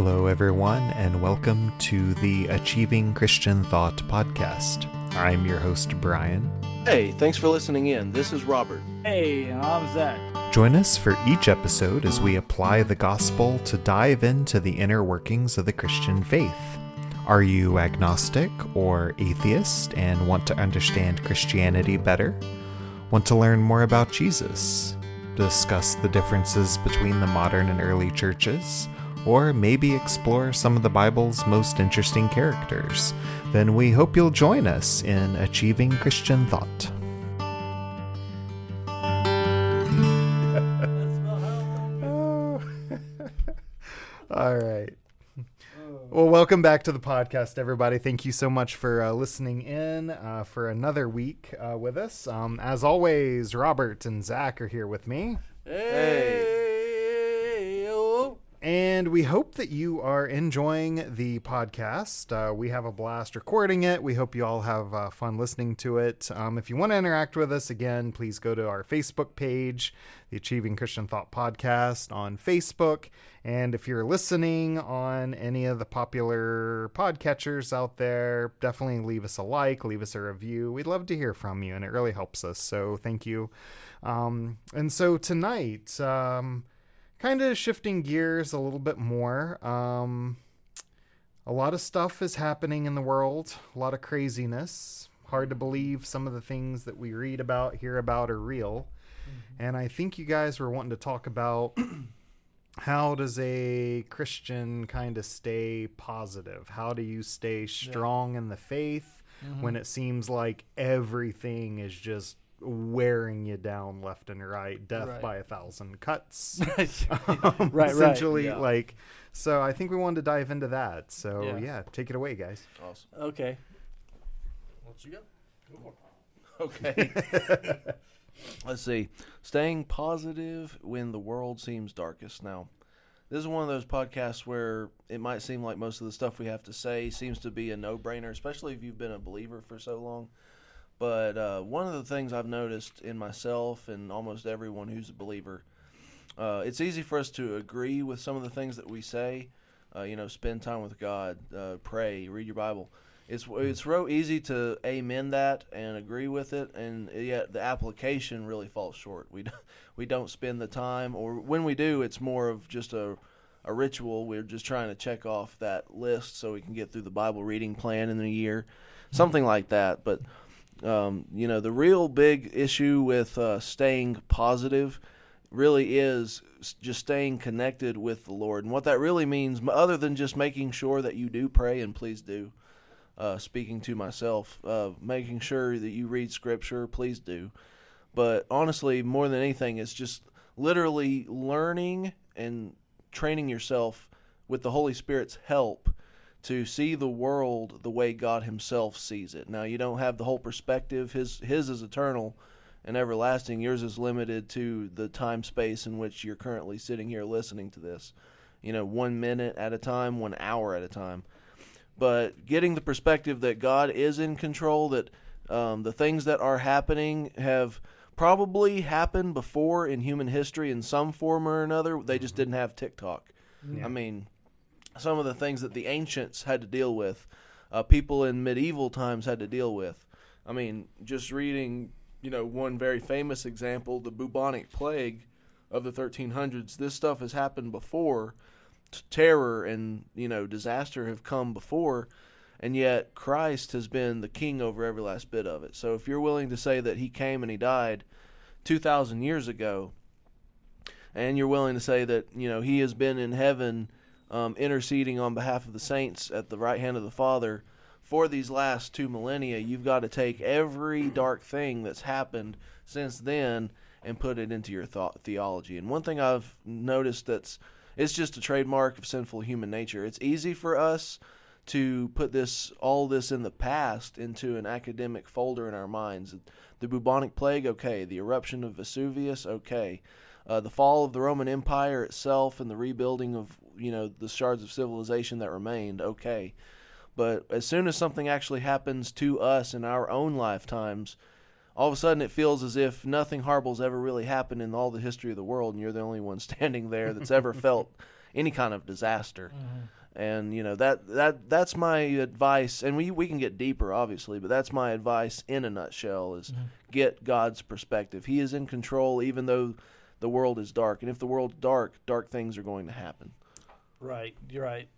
Hello, everyone, and welcome to the Achieving Christian Thought podcast. I'm your host, Brian. Hey, thanks for listening in. This is Robert. Hey, I'm Zach. Join us for each episode as we apply the gospel to dive into the inner workings of the Christian faith. Are you agnostic or atheist and want to understand Christianity better? Want to learn more about Jesus? Discuss the differences between the modern and early churches? Or maybe explore some of the Bible's most interesting characters? Then we hope you'll join us in Achieving Christian Thought. All right. Well, welcome back to the podcast, everybody. Thank you so much for uh, listening in uh, for another week uh, with us. Um, as always, Robert and Zach are here with me. Hey. And we hope that you are enjoying the podcast. Uh, we have a blast recording it. We hope you all have uh, fun listening to it. Um, if you want to interact with us again, please go to our Facebook page, the Achieving Christian Thought Podcast on Facebook. And if you're listening on any of the popular podcatchers out there, definitely leave us a like, leave us a review. We'd love to hear from you, and it really helps us. So thank you. Um, and so tonight, um, kind of shifting gears a little bit more. Um, a lot of stuff is happening in the world, a lot of craziness. Hard to believe some of the things that we read about, hear about, are real. And I think you guys were wanting to talk about how does a Christian kind of stay positive? How do you stay strong in the faith when it seems like everything is just wearing you down left and right, death Right. by a thousand cuts? right, Um, right. essentially yeah. like so i think we wanted to dive into that so yeah, Yeah. take it away guys Awesome. Okay. What you got? Okay. Let's see. Staying positive when the world seems darkest. Now, this is one of those podcasts where it might seem like most of the stuff we have to say seems to be a no brainer, especially if you've been a believer for so long. But uh, one of the things I've noticed in myself and almost everyone who's a believer, uh, it's easy for us to agree with some of the things that we say. Uh, you know, spend time with God, uh, pray, read your Bible. It's it's real easy to amen that and agree with it, and yet the application really falls short. We don't, we don't spend the time, or when we do, it's more of just a a ritual. We're just trying to check off that list so we can get through the Bible reading plan in a year, something like that. But um, you know, the real big issue with uh, staying positive really is just staying connected with the Lord. And what that really means, other than just making sure that you do pray, and please do, uh, speaking to myself, uh, making sure that you read Scripture, please do. But honestly, more than anything, it's just literally learning and training yourself with the Holy Spirit's help to see the world the way God Himself sees it. Now, you don't have the whole perspective. His His is eternal and everlasting. Yours is limited to the time space in which you're currently sitting here listening to this. You know, one minute at a time, one hour at a time. But getting the perspective that God is in control, that um, the things that are happening have probably happened before in human history in some form or another. They just didn't have TikTok. I mean, some of the things that the ancients had to deal with, uh, people in medieval times had to deal with. I mean, just reading, you know, one very famous example, the bubonic plague of the 1300s. This stuff has happened before. Terror and you know disaster have come before, and yet Christ has been the king over every last bit of it. So if you're willing to say that He came and He died 2,000 years ago, and you're willing to say that you know He has been in heaven um, interceding on behalf of the saints at the right hand of the Father for these last two millennia, you've got to take every dark thing that's happened since then and put it into your thought theology. And one thing I've noticed that's it's just a trademark of sinful human nature. It's easy for us to put this all this in the past into an academic folder in our minds. The bubonic plague, okay. The eruption of Vesuvius, okay. Uh, the fall of the Roman Empire itself and the rebuilding of you know the shards of civilization that remained, okay. But as soon as something actually happens to us in our own lifetimes, all of a sudden it feels as if nothing horrible's ever really happened in all the history of the world, and you're the only one standing there that's ever felt any kind of disaster. Mm-hmm. And you know that that that's my advice, and we we can get deeper, obviously, but that's my advice in a nutshell: is mm-hmm. get God's perspective. He is in control, even though the world is dark, and if the world's dark, dark things are going to happen. Right, you're right.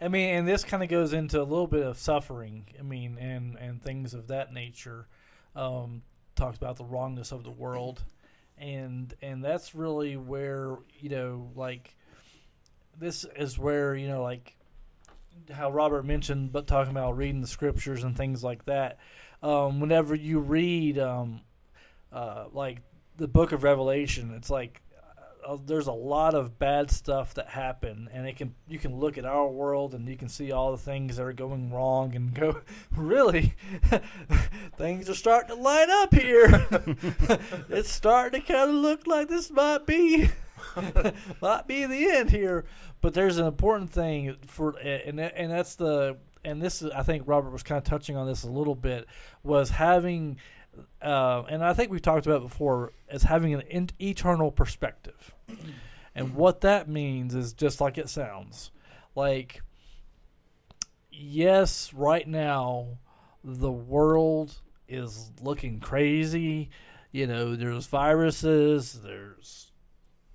I mean, and this kind of goes into a little bit of suffering. I mean, and and things of that nature. Um, talks about the wrongness of the world, and and that's really where you know, like, this is where you know, like, how Robert mentioned, but talking about reading the scriptures and things like that. Um, whenever you read, um, uh, like the Book of Revelation, it's like uh, there's a lot of bad stuff that happen and it can you can look at our world and you can see all the things that are going wrong and go really? Things are starting to line up here. It's starting to kind of look like this might be might be the end here. But there's an important thing for and and that's the and this is I think Robert was kind of touching on this a little bit was having uh, and I think we've talked about before as having an in- eternal perspective. And what that means is just like it sounds. Like, yes, right now, the world is looking crazy. You know, there's viruses, there's,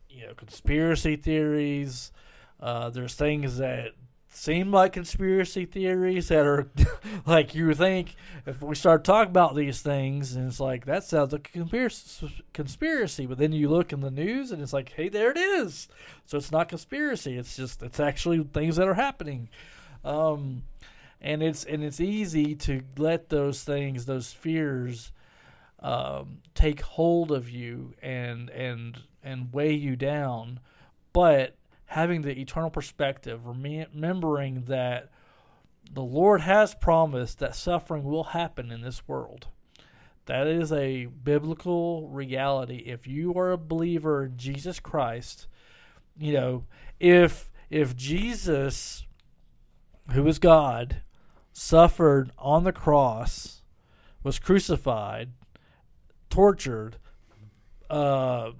you know, conspiracy theories, uh, there's things that seem like conspiracy theories that are like you think if we start talking about these things and it's like that sounds like a conspiracy but then you look in the news and it's like hey there it is. So it's not conspiracy. It's just it's actually things that are happening. Um and it's and it's easy to let those things those fears um, take hold of you and and and weigh you down. But having the eternal perspective, remembering that the Lord has promised that suffering will happen in this world. That is a biblical reality. If you are a believer in Jesus Christ, you know, if if Jesus, who is God, suffered on the cross, was crucified, tortured, uh,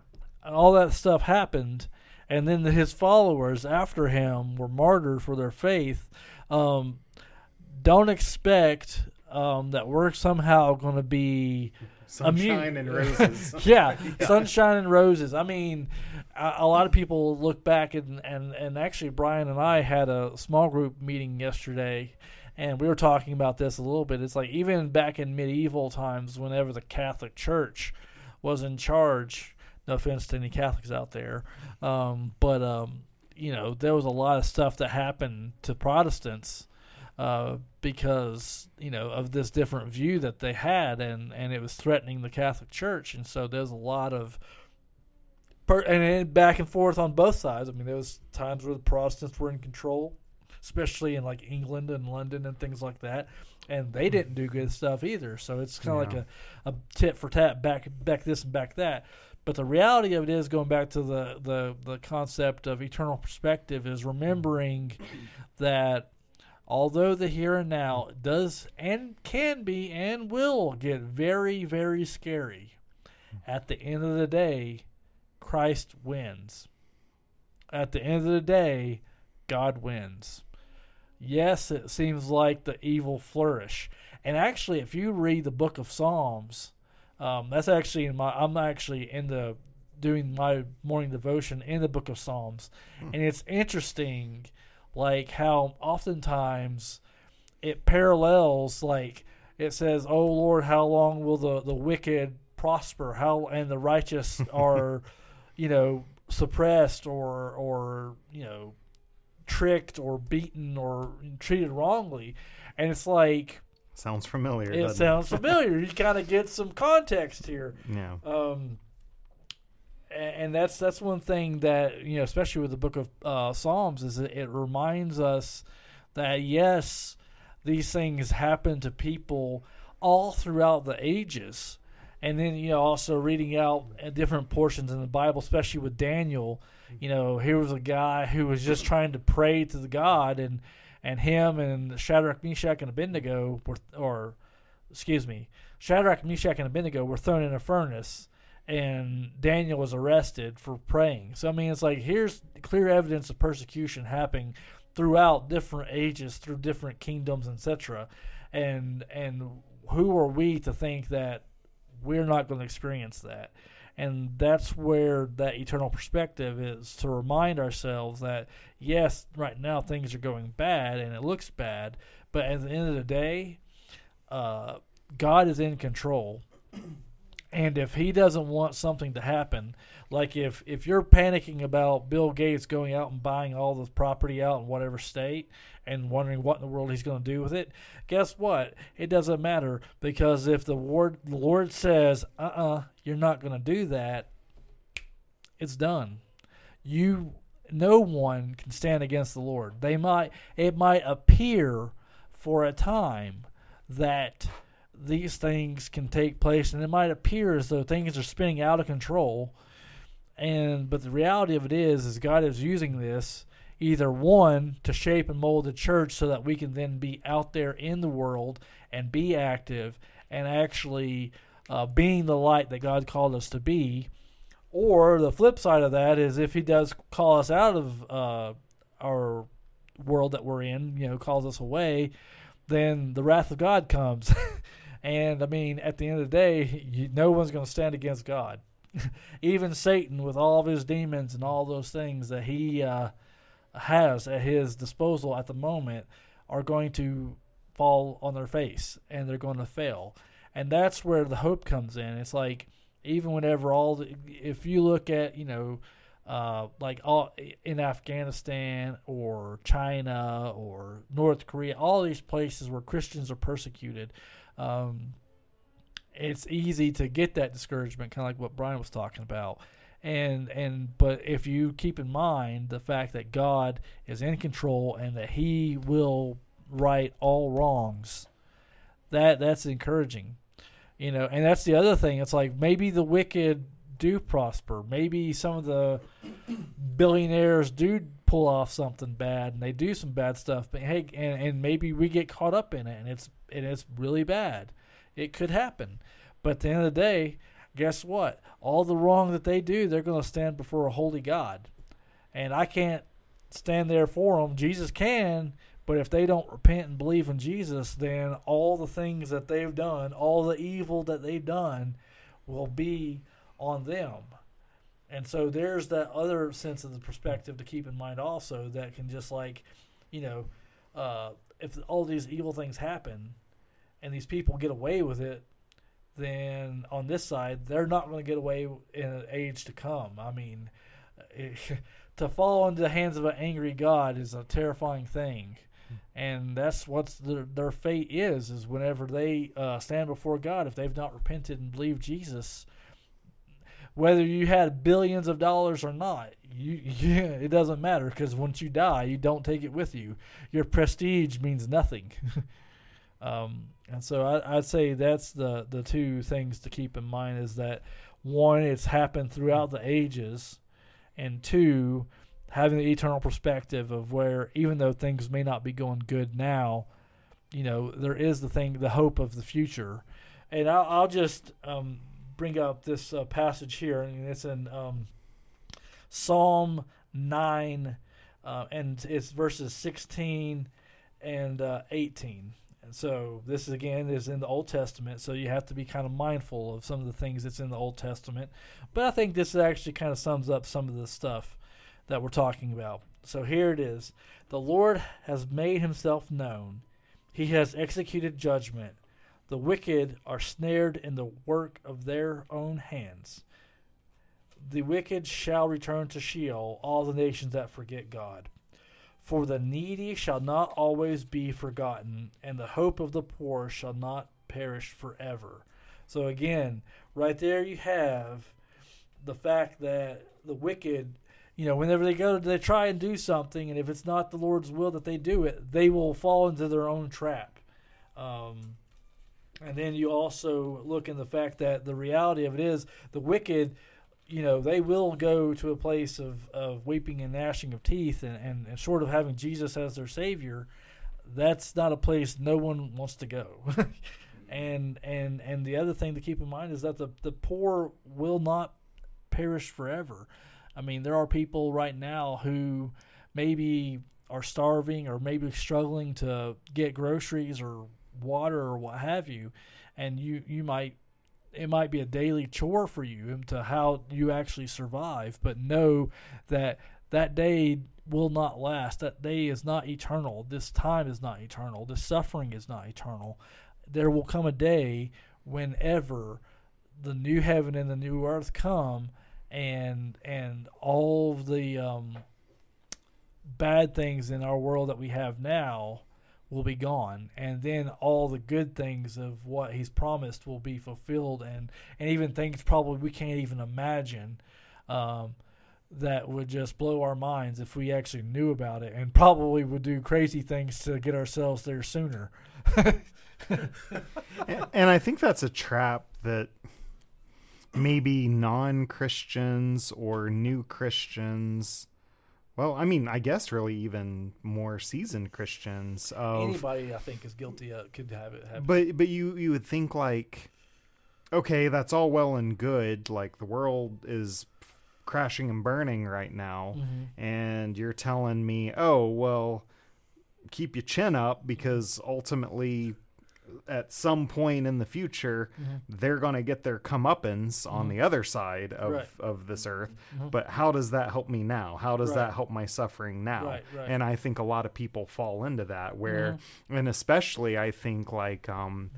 and all that stuff happened, and then his followers after him were martyred for their faith. Um, don't expect um, that we're somehow going to be Sunshine and roses. yeah, sunshine and roses. I mean, a, a lot of people look back and, and and actually Brian and I had a small group meeting yesterday, and we were talking about this a little bit. It's like even back in medieval times, whenever the Catholic Church was in charge. No offense to any Catholics out there, um, but um, you know there was a lot of stuff that happened to Protestants uh, because you know of this different view that they had, and and it was threatening the Catholic Church, and so there's a lot of per, and back and forth on both sides. I mean, there was times where the Protestants were in control, especially in like England and London and things like that, and they didn't do good stuff either. So it's kind of Yeah. like a, a tit for tat, back back this and back that. But the reality of it is going back to the, the, the concept of eternal perspective is remembering that although the here and now does and can be and will get very, very scary, at the end of the day, Christ wins. At the end of the day, God wins. Yes, it seems like the evil flourish. And actually, if you read the book of Psalms, um, that's actually in my. I'm actually in the doing my morning devotion in the book of Psalms, and it's interesting, like how oftentimes it parallels like it says, "Oh Lord, how long will the the wicked prosper? How and the righteous are, you know, suppressed or or you know, tricked or beaten or treated wrongly?" And it's like Sounds familiar. it sounds familiar. You kind of get some context here. Yeah. Um, and that's that's one thing that you know, especially with the Book of uh, Psalms, is it, it reminds us that yes, these things happen to people all throughout the ages, and then you know also reading out different portions in the Bible, especially with Daniel. You know, here was a guy who was just trying to pray to the God, and and him and Shadrach, Meshach, and Abednego were, or excuse me, Shadrach, Meshach, and Abednego were thrown in a furnace, and Daniel was arrested for praying. So I mean, it's like here's clear evidence of persecution happening throughout different ages, through different kingdoms, etc. And and who are we to think that we're not going to experience that? And that's where that eternal perspective is to remind ourselves that yes, right now things are going bad and it looks bad, but at the end of the day, uh, God is in control. And if he doesn't want something to happen, like if if you're panicking about Bill Gates going out and buying all the property out in whatever state and wondering what in the world he's going to do with it, guess what? It doesn't matter because if the Lord the Lord says, "Uh-uh, you're not going to do that," it's done. You no one can stand against the Lord. They might it might appear for a time that these things can take place and it might appear as though things are spinning out of control and but the reality of it is is god is using this either one to shape and mold the church so that we can then be out there in the world and be active and actually uh, being the light that god called us to be or the flip side of that is if he does call us out of uh, our world that we're in you know calls us away then the wrath of god comes And I mean, at the end of the day, you, no one's going to stand against God. Even Satan, with all of his demons and all those things that he uh, has at his disposal at the moment, are going to fall on their face and they're going to fail. And that's where the hope comes in. It's like even whenever all the, if you look at you know uh, like all in Afghanistan or China or North Korea, all these places where Christians are persecuted, um, it's easy to get that discouragement, kind of like what Brian was talking about. And and but if you keep in mind the fact that God is in control and that He will right all wrongs, that that's encouraging, you know. And that's the other thing. It's like maybe the wicked do prosper. Maybe some of the billionaires do pull off something bad and they do some bad stuff. But hey, and, and maybe we get caught up in it and it's and it's really bad. It could happen. But at the end of the day, guess what? All the wrong that they do, they're going to stand before a holy God. And I can't stand there for them. Jesus can, but if they don't repent and believe in Jesus, then all the things that they've done, all the evil that they've done, will be on them. And so there's that other sense of the perspective to keep in mind also that can just like, you know, uh, if all these evil things happen, and these people get away with it, then on this side they're not going to get away in an age to come. I mean, it, to fall into the hands of an angry God is a terrifying thing, and that's what their, their fate is. Is whenever they uh, stand before God, if they've not repented and believed Jesus, whether you had billions of dollars or not, you, you it doesn't matter because once you die, you don't take it with you. Your prestige means nothing. um, and so I, would say that's the the two things to keep in mind is that one, it's happened throughout the ages, and two, having the eternal perspective of where even though things may not be going good now, you know there is the thing, the hope of the future. And I'll, I'll just um, bring up this uh, passage here, and it's in um, Psalm nine, uh, and it's verses sixteen and uh, eighteen. And so this again is in the Old Testament, so you have to be kind of mindful of some of the things that's in the Old Testament. But I think this actually kind of sums up some of the stuff that we're talking about. So here it is. The Lord has made himself known. He has executed judgment. The wicked are snared in the work of their own hands. The wicked shall return to Sheol, all the nations that forget God. For the needy shall not always be forgotten, and the hope of the poor shall not perish forever. So, again, right there you have the fact that the wicked, you know, whenever they go, they try and do something, and if it's not the Lord's will that they do it, they will fall into their own trap. Um, and then you also look in the fact that the reality of it is the wicked you know, they will go to a place of, of weeping and gnashing of teeth and, and, and sort of having Jesus as their Savior. That's not a place no one wants to go. And and and the other thing to keep in mind is that the the poor will not perish forever. I mean, there are people right now who maybe are starving or maybe struggling to get groceries or water or what have you, and you you might it might be a daily chore for you to how you actually survive, but know that that day will not last. That day is not eternal. This time is not eternal. This suffering is not eternal. There will come a day whenever the new heaven and the new earth come and and all the um, bad things in our world that we have now will be gone. And then all the good things of what he's promised will be fulfilled. And and even things probably we can't even imagine um, that would just blow our minds if we actually knew about it and probably would do crazy things to get ourselves there sooner. And, and I think that's a trap that maybe non-Christians or new Christians well, I mean, I guess really even more seasoned Christians of anybody I think is guilty of could have it happen. But but you you would think like okay, that's all well and good, like the world is crashing and burning right now Mhm. and you're telling me, "Oh, well, keep your chin up because ultimately at some point in the future Mhm. they're going to get their comeuppance on Mhm. the other side of, Right. of this earth Mhm. but how does that help me now how does Right. that help my suffering now Right, and i think a lot of people fall into that where Mm-hmm. and especially i think like um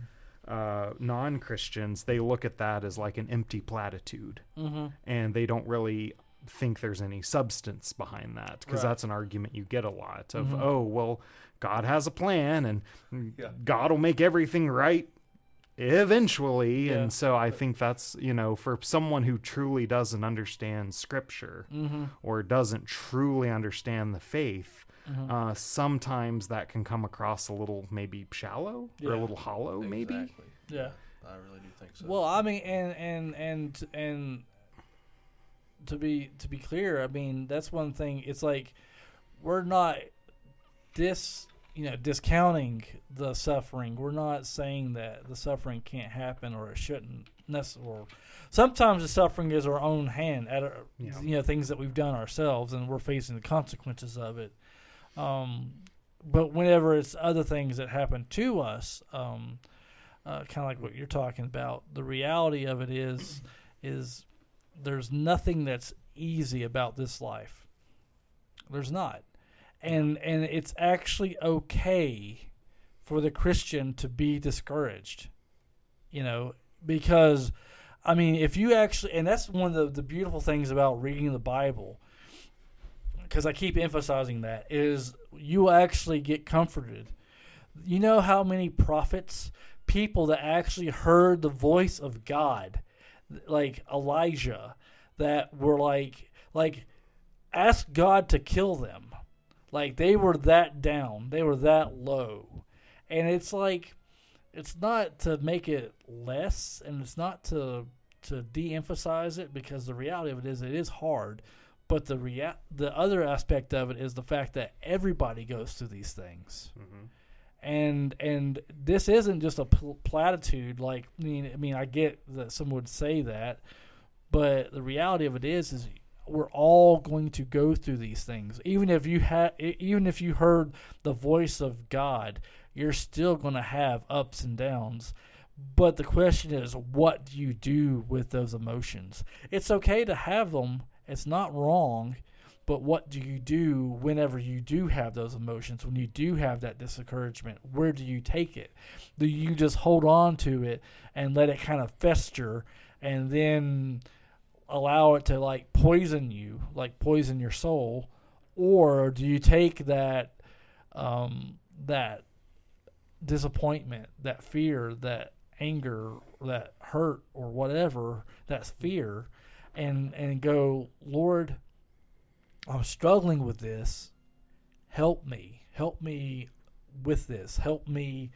uh non-christians they look at that as like an empty platitude Mm-hmm. and they don't really think there's any substance behind that because Right. that's an argument you get a lot of Mhm. oh well god has a plan and Yeah. god will make everything right eventually Yeah. and so i think that's you know for someone who truly doesn't understand scripture Mm-hmm. or doesn't truly understand the faith Mhm. uh, sometimes that can come across a little maybe shallow or a little hollow maybe Yeah. I really do think so. Well, I mean, and and and and to be to be clear, I mean that's one thing. It's like we're not dis you know discounting the suffering. We're not saying that the suffering can't happen or it shouldn't necessarily. Sometimes the suffering is our own hand at our, Yeah. you know things that we've done ourselves, and we're facing the consequences of it. Um, but whenever it's other things that happen to us, um, uh, kind of like what you're talking about. The reality of it is, is there's nothing that's easy about this life. There's not, and and it's actually okay for the Christian to be discouraged. You know, because I mean, if you actually, and that's one of the, the beautiful things about reading the Bible, because I keep emphasizing that, is you actually get comforted. You know how many prophets, people that actually heard the voice of God, like Elijah, that were like, like, ask God to kill them. Like they were that down, they were that low, and it's like, it's not to make it less, and it's not to to de-emphasize it because the reality of it is it is hard. But the rea- the other aspect of it is the fact that everybody goes through these things. Mm-hmm. And and this isn't just a pl- platitude like I mean I mean I get that some would say that but the reality of it is is we're all going to go through these things. Even if you had even if you heard the voice of God you're still going to have ups and downs. But the question is what do you do with those emotions? It's okay to have them. It's not wrong. But what do you do whenever you do have those emotions? When you do have that discouragement where do you take it? Do you just hold on to it and let it kind of fester and then allow it to like poison you like poison your soul? Or do you take that um, that disappointment that fear that anger that hurt or whatever that's fear and and go lord i'm struggling with this. Help me. Help me with this. Help me.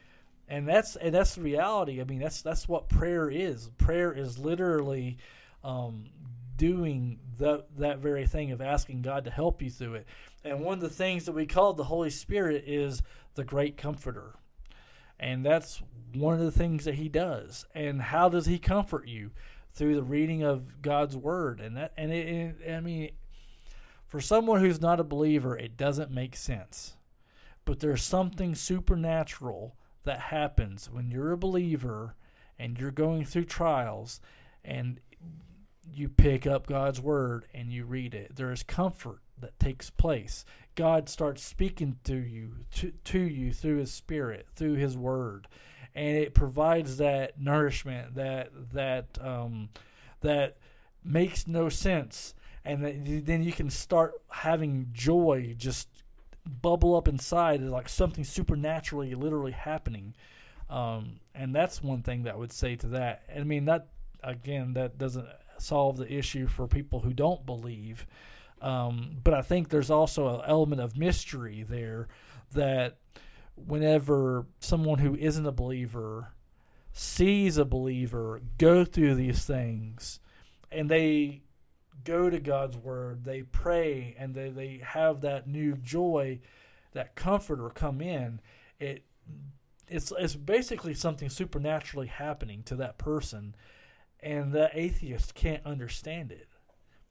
And that's and that's the reality. I mean that's that's what prayer is. Prayer is literally um, doing that that very thing of asking god to help you through it and one of the things that we call the holy spirit is the great comforter and that's one of the things that he does. And how does he comfort you? Through the reading of God's word. And that and it, it I mean for someone who's not a believer, it doesn't make sense. But there's something supernatural that happens when you're a believer and you're going through trials and you pick up God's word and you read it. There is comfort that takes place. God starts speaking to you to, to you through his spirit, through his word. And it provides that nourishment that that um, that makes no sense and then you can start having joy just bubble up inside like something supernaturally literally happening um, and that's one thing that I would say to that i mean that again that doesn't solve the issue for people who don't believe. Um, but i think there's also an element of mystery there that whenever someone who isn't a believer sees a believer go through these things and they go to God's word, they pray, and they, they have that new joy, that comforter come in, it it's it's basically something supernaturally happening to that person, and the atheist can't understand it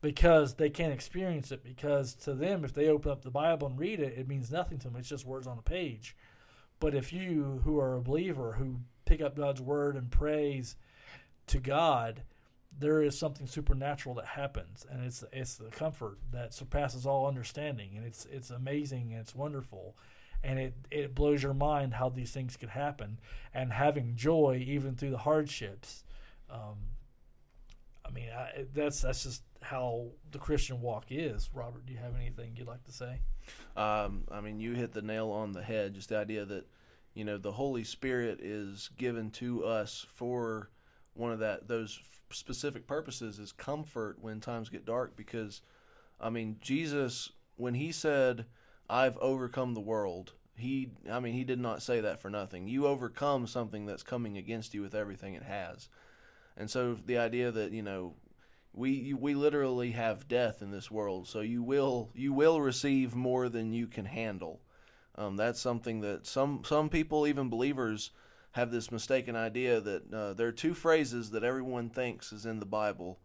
because they can't experience it because to them if they open up the bible and read it it means nothing to them. It's just words on a page. But if you who are a believer who pick up god's word and praise to god there is something supernatural that happens, and it's it's the comfort that surpasses all understanding, and it's it's amazing and it's wonderful, and it it blows your mind how these things could happen, and having joy even through the hardships. Um, I that's that's just how the Christian walk is. Robert, do you have anything you'd like to say? Um, I mean, you hit the nail on the head. Just the idea that you know the Holy Spirit is given to us for one of that those specific purposes is comfort when times get dark because I mean Jesus when he said I've overcome the world he I mean he did not say that for nothing you overcome something that's coming against you with everything it has and so the idea that you know we we literally have death in this world so you will you will receive more than you can handle um, that's something that some some people even believers have this mistaken idea that uh, there are two phrases that everyone thinks is in the Bible.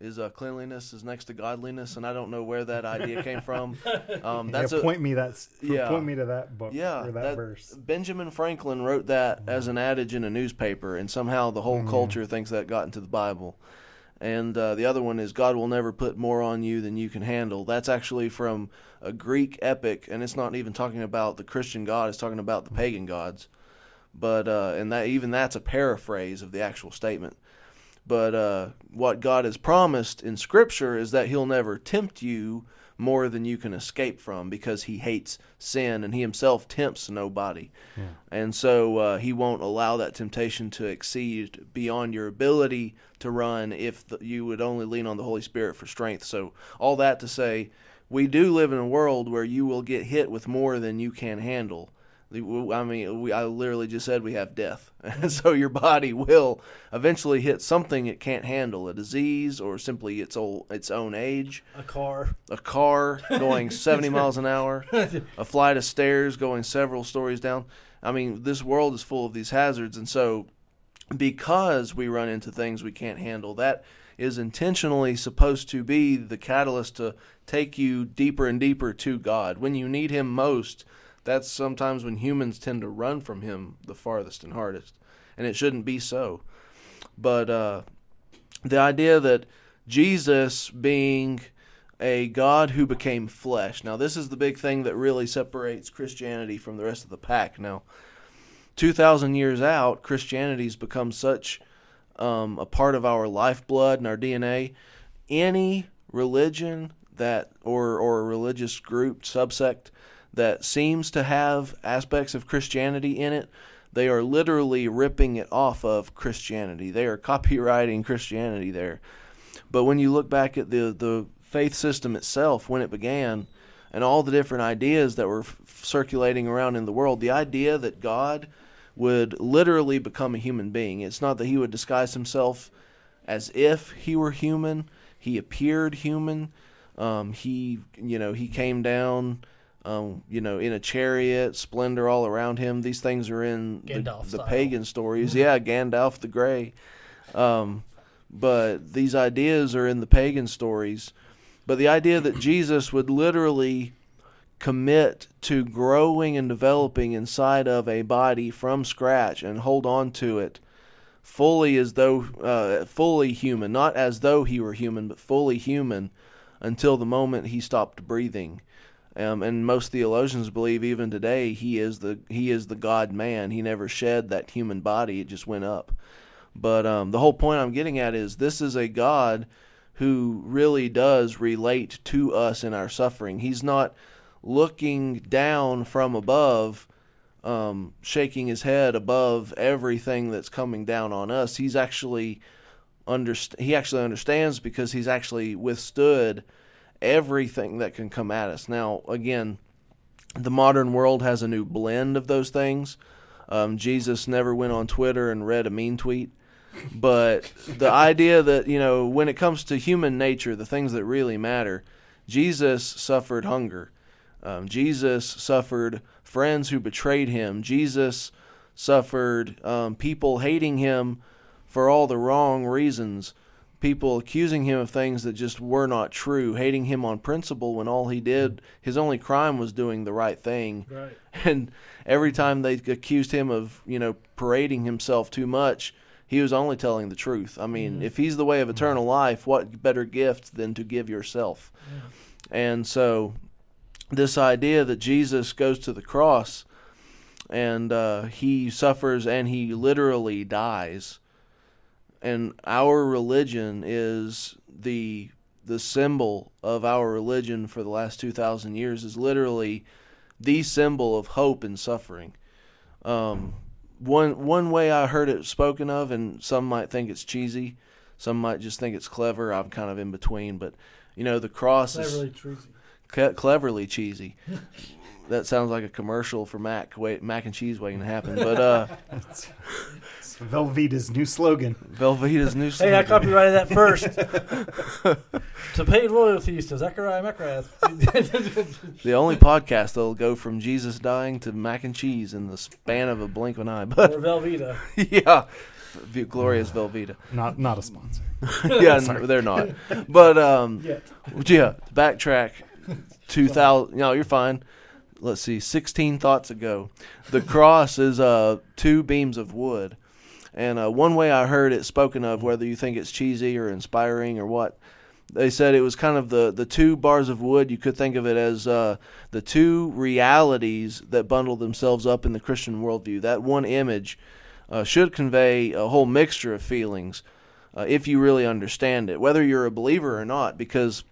Is uh, cleanliness is next to godliness, and I don't know where that idea came from. Um, that's yeah, a, point me that yeah, point me to that book yeah, that, that, verse. Benjamin Franklin wrote that mm-hmm. as an adage in a newspaper, and somehow the whole mm-hmm. culture thinks that got into the Bible. And uh, the other one is God will never put more on you than you can handle. That's actually from a Greek epic, and it's not even talking about the Christian God; it's talking about the pagan gods but uh, and that even that's a paraphrase of the actual statement. But uh, what God has promised in Scripture is that He'll never tempt you more than you can escape from because He hates sin and He Himself tempts nobody. Yeah. And so uh, He won't allow that temptation to exceed beyond your ability to run if the, you would only lean on the Holy Spirit for strength. So, all that to say, we do live in a world where you will get hit with more than you can handle. I mean, we, I literally just said we have death. so your body will eventually hit something it can't handle a disease or simply its, old, its own age. A car. A car going 70 miles an hour. A flight of stairs going several stories down. I mean, this world is full of these hazards. And so because we run into things we can't handle, that is intentionally supposed to be the catalyst to take you deeper and deeper to God. When you need Him most, that's sometimes when humans tend to run from him the farthest and hardest. And it shouldn't be so. But uh, the idea that Jesus being a God who became flesh. Now, this is the big thing that really separates Christianity from the rest of the pack. Now, 2,000 years out, Christianity's become such um, a part of our lifeblood and our DNA. Any religion that, or, or religious group, subsect, that seems to have aspects of Christianity in it, they are literally ripping it off of Christianity. They are copyrighting Christianity there. But when you look back at the the faith system itself when it began and all the different ideas that were f- circulating around in the world, the idea that God would literally become a human being. It's not that he would disguise himself as if he were human. He appeared human. Um, he, you know, he came down um, you know, in a chariot, splendor all around him. These things are in the, Gandalf the pagan stories. Yeah, Gandalf the Grey. Um, but these ideas are in the pagan stories. But the idea that Jesus would literally commit to growing and developing inside of a body from scratch and hold on to it fully as though uh, fully human, not as though he were human, but fully human until the moment he stopped breathing. Um, and most theologians believe even today he is the he is the God man. He never shed that human body; it just went up. But um, the whole point I'm getting at is this is a God who really does relate to us in our suffering. He's not looking down from above, um, shaking his head above everything that's coming down on us. He's actually underst- he actually understands because he's actually withstood everything that can come at us. Now, again, the modern world has a new blend of those things. Um, Jesus never went on Twitter and read a mean tweet. But the idea that, you know, when it comes to human nature, the things that really matter, Jesus suffered hunger. Um, Jesus suffered friends who betrayed him. Jesus suffered um, people hating him for all the wrong reasons. People accusing him of things that just were not true, hating him on principle when all he did, his only crime was doing the right thing. Right. And every time they accused him of, you know, parading himself too much, he was only telling the truth. I mean, if he's the way of eternal life, what better gift than to give yourself? And so, this idea that Jesus goes to the cross and uh, he suffers and he literally dies, and our religion is the the symbol of our religion for the last two thousand years is literally the symbol of hope and suffering. Um, one one way I heard it spoken of, and some might think it's cheesy, some might just think it's clever. I'm kind of in between, but you know, the cross is Cleverly treasy. cle- cleverly cheesy. that sounds like a commercial for mac wait, mac and cheese waiting to happen. But uh, Velveeta's new slogan. Velveeta's new. Slogan. Hey, I copyrighted that first. to pay royalties to Zechariah Meckrath. The only podcast that'll go from Jesus dying to mac and cheese in the span of a blink of an eye. But or Velveeta. yeah, V- glorious Velveeta. Not not a sponsor. yeah, no, they're not. But um, Yeah. yeah, backtrack. Two thousand. No, you're fine. Let's see. Sixteen thoughts ago, the cross is uh two beams of wood, and uh, one way I heard it spoken of, whether you think it's cheesy or inspiring or what, they said it was kind of the the two bars of wood. You could think of it as uh, the two realities that bundle themselves up in the Christian worldview. That one image uh, should convey a whole mixture of feelings uh, if you really understand it, whether you're a believer or not, because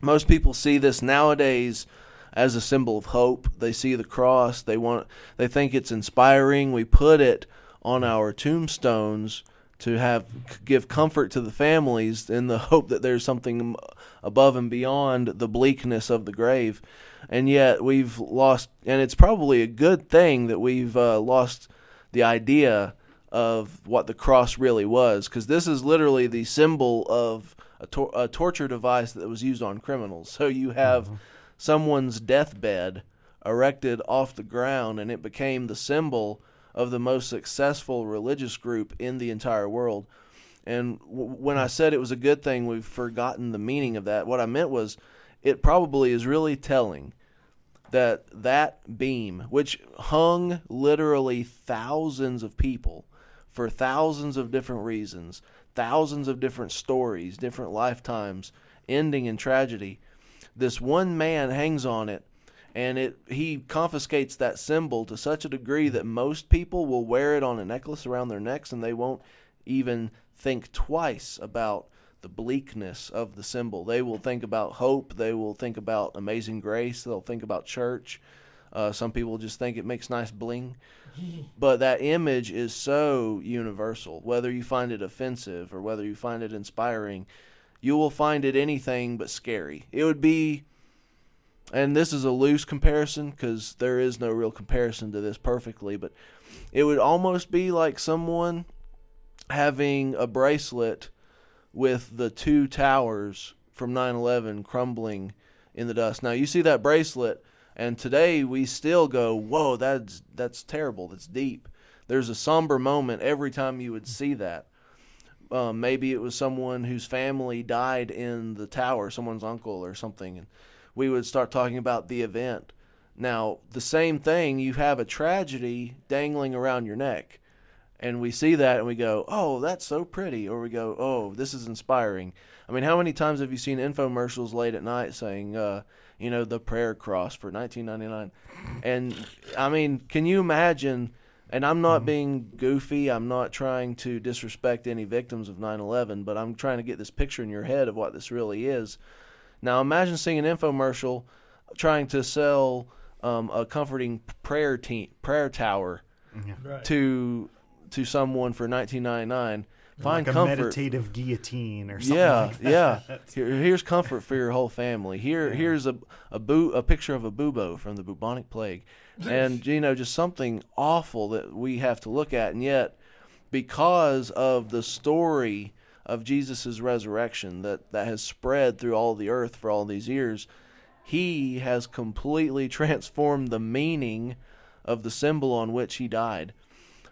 most people see this nowadays as a symbol of hope. They see the cross. They want. They think it's inspiring. We put it on our tombstones to have give comfort to the families in the hope that there's something above and beyond the bleakness of the grave. And yet we've lost, and it's probably a good thing that we've uh, lost the idea of what the cross really was, because this is literally the symbol of a, tor- a torture device that was used on criminals. So you have someone's deathbed erected off the ground, and it became the symbol of the most successful religious group in the entire world. And w- when I hmm. said it was a good thing, we've forgotten the meaning of that. What I meant was, it probably is really telling that that beam, which hung literally thousands of people for thousands of different reasons, thousands of different stories, different lifetimes, ending in tragedy, this one man hangs on it and it he confiscates that symbol to such a degree that most people will wear it on a necklace around their necks and they won't even think twice about the bleakness of the symbol. They will think about hope. They will think about amazing grace. They'll think about church. Uh, some people just think it makes nice bling. But that image is so universal. Whether you find it offensive or whether you find it inspiring, you will find it anything but scary. It would be, and this is a loose comparison because there is no real comparison to this perfectly, but it would almost be like someone having a bracelet with the two towers from 9 11 crumbling in the dust. Now, you see that bracelet, And today we still go, "Whoa, that's that's terrible. That's deep." There's a somber moment every time you would see that. Um, maybe it was someone whose family died in the tower, someone's uncle or something, and we would start talking about the event. Now, the same thing, you have a tragedy dangling around your neck and we see that and we go, "Oh, that's so pretty," or we go, "Oh, this is inspiring." I mean, how many times have you seen infomercials late at night saying, uh, you know, the prayer cross for 1999? And I mean, can you imagine? And I'm not being goofy. I'm not trying to disrespect any victims of 9/11, but I'm trying to get this picture in your head of what this really is. Now, imagine seeing an infomercial trying to sell um, a comforting prayer te- prayer tower Right. to to someone for 1999 find like a comfort. meditative guillotine or something. yeah like that. yeah. Here, here's comfort for your whole family. Here here's a a boo a picture of a bubo from the bubonic plague. And you know just something awful that we have to look at. And yet because of the story of Jesus' resurrection that, that has spread through all the earth for all these years, he has completely transformed the meaning of the symbol on which he died.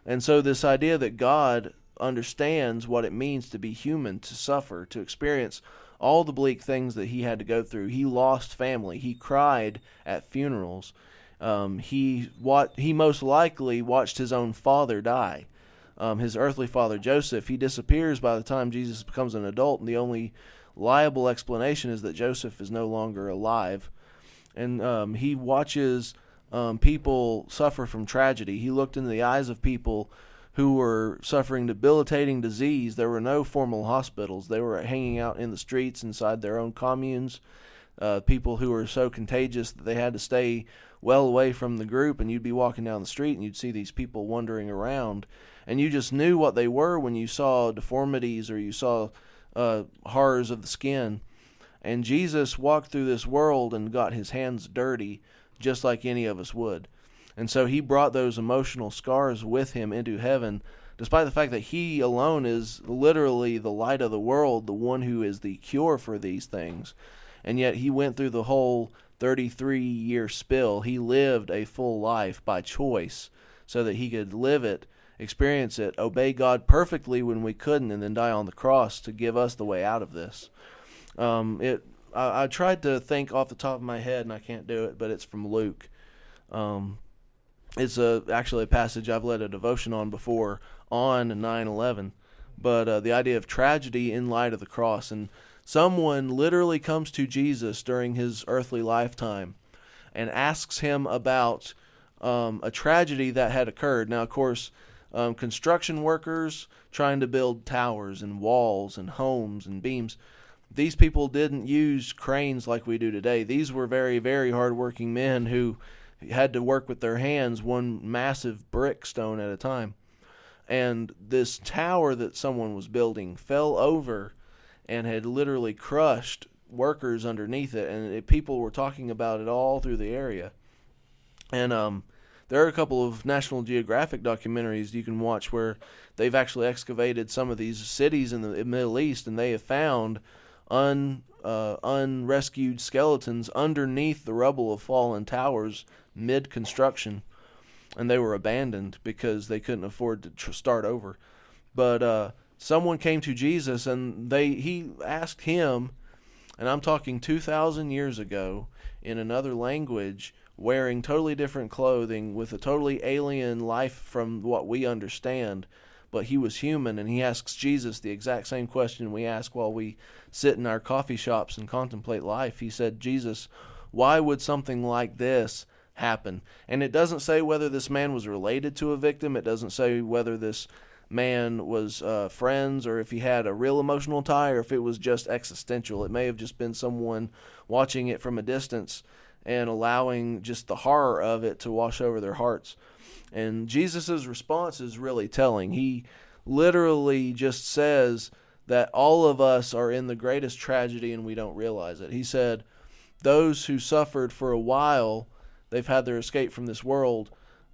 And so, this idea that God understands what it means to be human, to suffer, to experience all the bleak things that he had to go through. He lost family. He cried at funerals. Um, he what he most likely watched his own father die. Um, his earthly father Joseph. He disappears by the time Jesus becomes an adult, and the only liable explanation is that Joseph is no longer alive. And um, he watches um, people suffer from tragedy. He looked into the eyes of people who were suffering debilitating disease. There were no formal hospitals. They were hanging out in the streets inside their own communes. Uh, people who were so contagious that they had to stay well away from the group, and you'd be walking down the street and you'd see these people wandering around, and you just knew what they were when you saw deformities or you saw uh, horrors of the skin. And Jesus walked through this world and got his hands dirty, just like any of us would. And so he brought those emotional scars with him into heaven, despite the fact that he alone is literally the light of the world, the one who is the cure for these things. And yet he went through the whole 33 year spill. He lived a full life by choice so that he could live it, experience it, obey God perfectly when we couldn't, and then die on the cross to give us the way out of this. Um, it I, I tried to think off the top of my head and I can't do it, but it's from Luke. Um, it's a actually a passage I've led a devotion on before on 9/11, but uh, the idea of tragedy in light of the cross and someone literally comes to Jesus during his earthly lifetime and asks him about um, a tragedy that had occurred. Now, of course, um, construction workers trying to build towers and walls and homes and beams. These people didn't use cranes like we do today. These were very, very hardworking men who had to work with their hands, one massive brick stone at a time. And this tower that someone was building fell over and had literally crushed workers underneath it, and it, people were talking about it all through the area. And um, there are a couple of National Geographic documentaries you can watch where they've actually excavated some of these cities in the Middle East, and they have found un uh, unrescued skeletons underneath the rubble of fallen towers mid construction, and they were abandoned because they couldn't afford to tr- start over. But uh, someone came to Jesus, and they he asked him, and I'm talking two thousand years ago in another language, wearing totally different clothing with a totally alien life from what we understand but he was human and he asks Jesus the exact same question we ask while we sit in our coffee shops and contemplate life. He said, Jesus, why would something like this happen? And it doesn't say whether this man was related to a victim, it doesn't say whether this man was uh, friends or if he had a real emotional tie or if it was just existential. It may have just been someone watching it from a distance and allowing just the horror of it to wash over their hearts. And Jesus' response is really telling. He literally just says that all of us are in the greatest tragedy and we don't realize it. He said, Those who suffered for a while, they've had their escape from this world,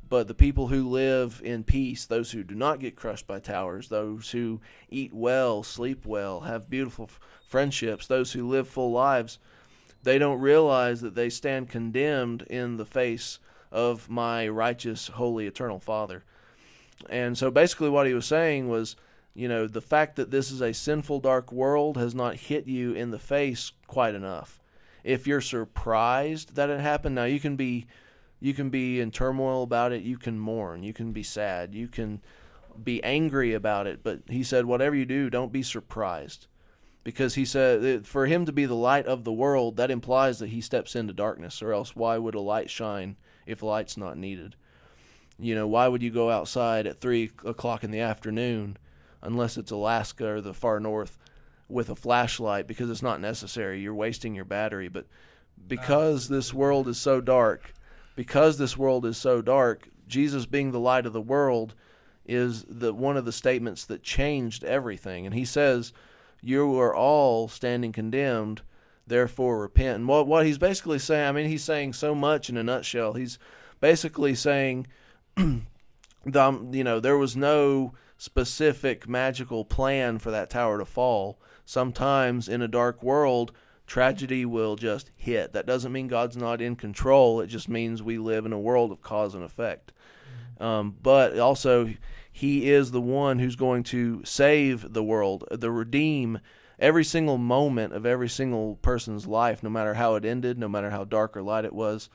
but the people who live in peace, those who do not get crushed by towers, those who eat well, sleep well, have beautiful friendships, those who live full lives, they don't realize that they stand condemned in the face of my righteous, holy, eternal Father. And so basically, what he was saying was, you know, the fact that this is a sinful, dark world has not hit you in the face quite enough. If you're surprised that it happened, now you can be, you can be in turmoil about it. You can mourn. You can be sad. You can be angry about it. But he said, whatever you do, don't be surprised, because he said uh, for him to be the light of the world, that implies that he steps into darkness, or else why would a light shine if light's not needed? You know, why would you go outside at three o'clock in the afternoon, unless it's Alaska or the far north, with a flashlight because it's not necessary. You're wasting your battery. But because this world is so dark, because this world is so dark, Jesus being the light of the world is the one of the statements that changed everything. And he says, "You are all standing condemned." Therefore, repent. And what what he's basically saying, I mean, he's saying so much in a nutshell. He's basically saying the, um, you know, there was no specific magical plan for that tower to fall. Sometimes in a dark world, tragedy will just hit. That doesn't mean God's not in control. It just means we live in a world of cause and effect. Um, but also, He is the one who's going to save the world, the redeem every single moment of every single person's life, no matter how it ended, no matter how dark or light it was.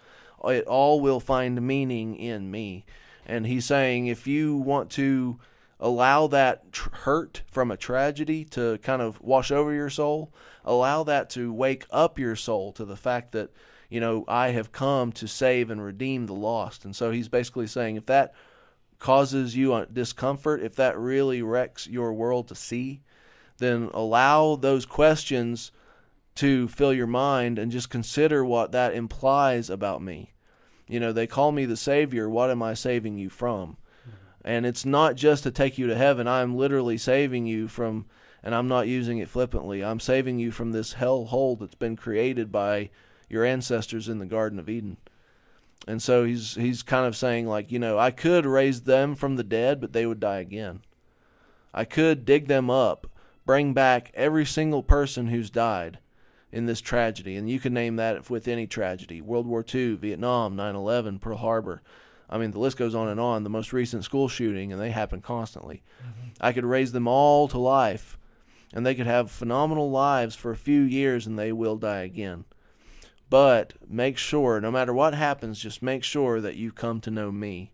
It all will find meaning in me. And he's saying if you want to allow that tr- hurt from a tragedy to kind of wash over your soul, allow that to wake up your soul to the fact that, you know, I have come to save and redeem the lost. And so he's basically saying if that causes you discomfort, if that really wrecks your world to see, then allow those questions to fill your mind and just consider what that implies about me. You know, they call me the Savior. What am I saving you from? And it's not just to take you to heaven. I'm literally saving you from, and I'm not using it flippantly, I'm saving you from this hell hole that's been created by your ancestors in the Garden of Eden. And so he's he's kind of saying like, you know, I could raise them from the dead, but they would die again. I could dig them up, bring back every single person who's died, in this tragedy. And you can name that with any tragedy World War II, Vietnam, 9 11, Pearl Harbor. I mean, the list goes on and on. The most recent school shooting, and they happen constantly. Mm-hmm. I could raise them all to life, and they could have phenomenal lives for a few years, and they will die again. But make sure, no matter what happens, just make sure that you come to know me,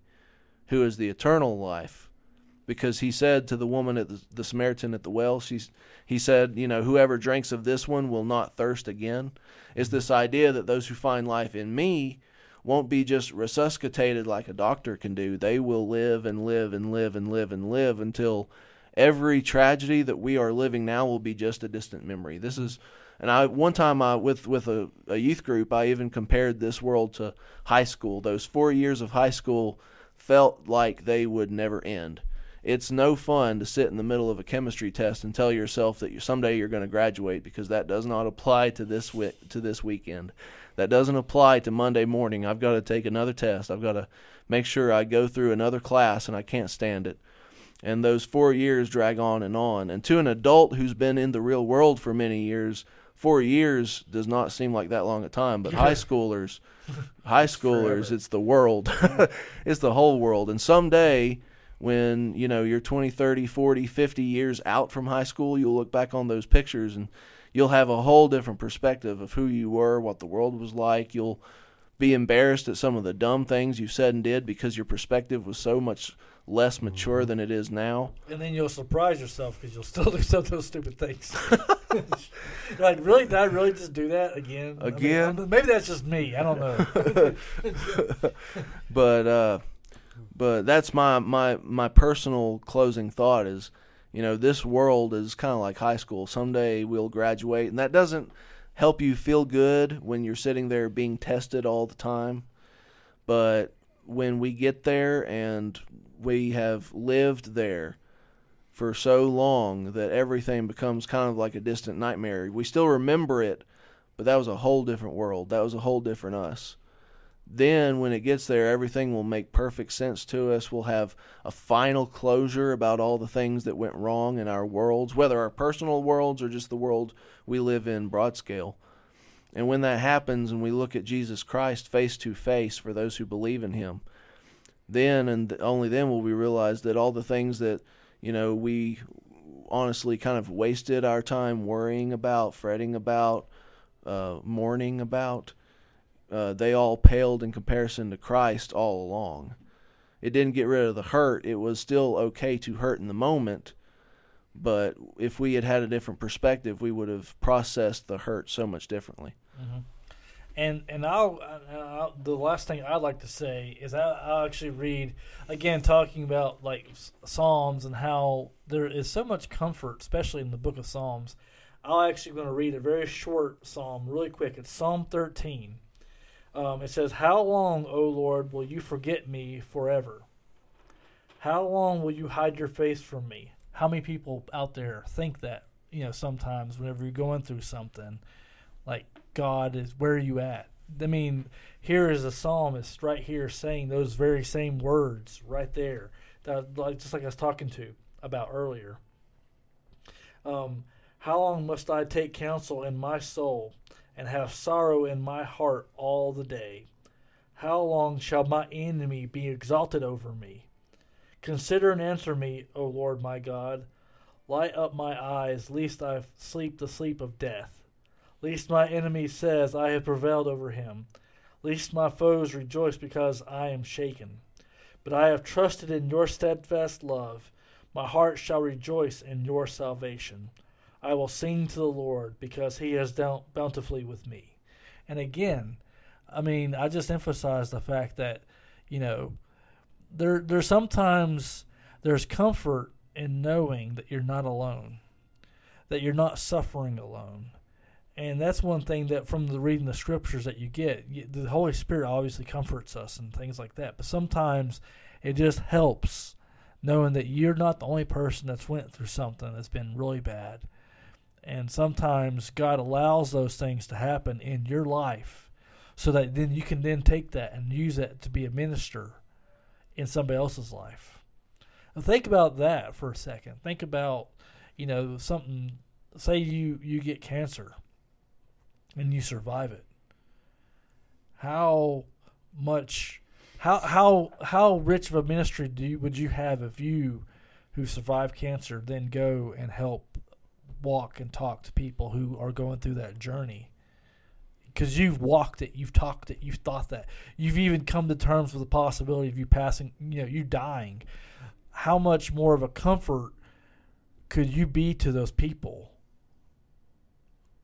who is the eternal life. Because he said to the woman at the, the Samaritan at the well, she's he said, you know, whoever drinks of this one will not thirst again. Is this idea that those who find life in me won't be just resuscitated like a doctor can do. They will live and live and live and live and live until every tragedy that we are living now will be just a distant memory. This is and I one time I with with a, a youth group I even compared this world to high school. Those 4 years of high school felt like they would never end it's no fun to sit in the middle of a chemistry test and tell yourself that you, someday you're going to graduate because that does not apply to this wi- to this weekend. That doesn't apply to Monday morning. I've got to take another test. I've got to make sure I go through another class and I can't stand it. And those 4 years drag on and on. And to an adult who's been in the real world for many years, 4 years does not seem like that long a time, but high schoolers high schoolers it's the world. it's the whole world. And someday when you know you're 20 30 40 50 years out from high school you'll look back on those pictures and you'll have a whole different perspective of who you were what the world was like. You'll be embarrassed at some of the dumb things you said and did because your perspective was so much less mature mm-hmm. than it is now. And then you'll surprise yourself because you'll still do some of those stupid things. Like really? Did i really just do that again? Again? I mean, maybe that's just me. I don't know. But uh but that's my my my personal closing thought is, you know, this world is kind of like high school. Someday we'll graduate, and that doesn't help you feel good when you're sitting there being tested all the time. But when we get there and we have lived there for so long that everything becomes kind of like a distant nightmare. We still remember it, but that was a whole different world. That was a whole different us then when it gets there everything will make perfect sense to us. We'll have a final closure about all the things that went wrong in our worlds whether our personal worlds or just the world we live in broad scale. And when that happens and we look at Jesus Christ face to face for those who believe in him, then and only then will we realize that all the things that, you know, we honestly kind of wasted our time worrying about, fretting about, uh, mourning about, uh, they all paled in comparison to Christ all along. It didn't get rid of the hurt. It was still okay to hurt in the moment, but if we had had a different perspective, we would have processed the hurt so much differently. Mm-hmm. And and I'll, I'll, the last thing I'd like to say is I'll, I'll actually read again talking about like Psalms and how there is so much comfort, especially in the Book of Psalms. I'm actually going to read a very short psalm, really quick. It's Psalm 13. Um, it says, "How long, O Lord, will you forget me forever? How long will you hide your face from me?" How many people out there think that? You know, sometimes whenever you're going through something, like God is where are you at? I mean, here is a psalmist right here saying those very same words right there, that like just like I was talking to about earlier. Um, how long must I take counsel in my soul and have sorrow in my heart all the day? How long shall my enemy be exalted over me? Consider and answer me, O Lord my God. Light up my eyes, lest I sleep the sleep of death. Lest my enemy says, I have prevailed over him. Lest my foes rejoice because I am shaken. But I have trusted in your steadfast love. My heart shall rejoice in your salvation. I will sing to the Lord because he has dealt bountifully with me. And again, I mean, I just emphasize the fact that, you know, there there's sometimes there's comfort in knowing that you're not alone, that you're not suffering alone. And that's one thing that from the reading the scriptures that you get, the Holy Spirit obviously comforts us and things like that. But sometimes it just helps knowing that you're not the only person that's went through something that's been really bad. And sometimes God allows those things to happen in your life so that then you can then take that and use it to be a minister in somebody else's life. Now think about that for a second. Think about, you know, something say you you get cancer and you survive it. How much how how how rich of a ministry do you, would you have if you who survived cancer then go and help walk and talk to people who are going through that journey? because you've walked it, you've talked it, you've thought that, you've even come to terms with the possibility of you passing, you know, you dying. How much more of a comfort could you be to those people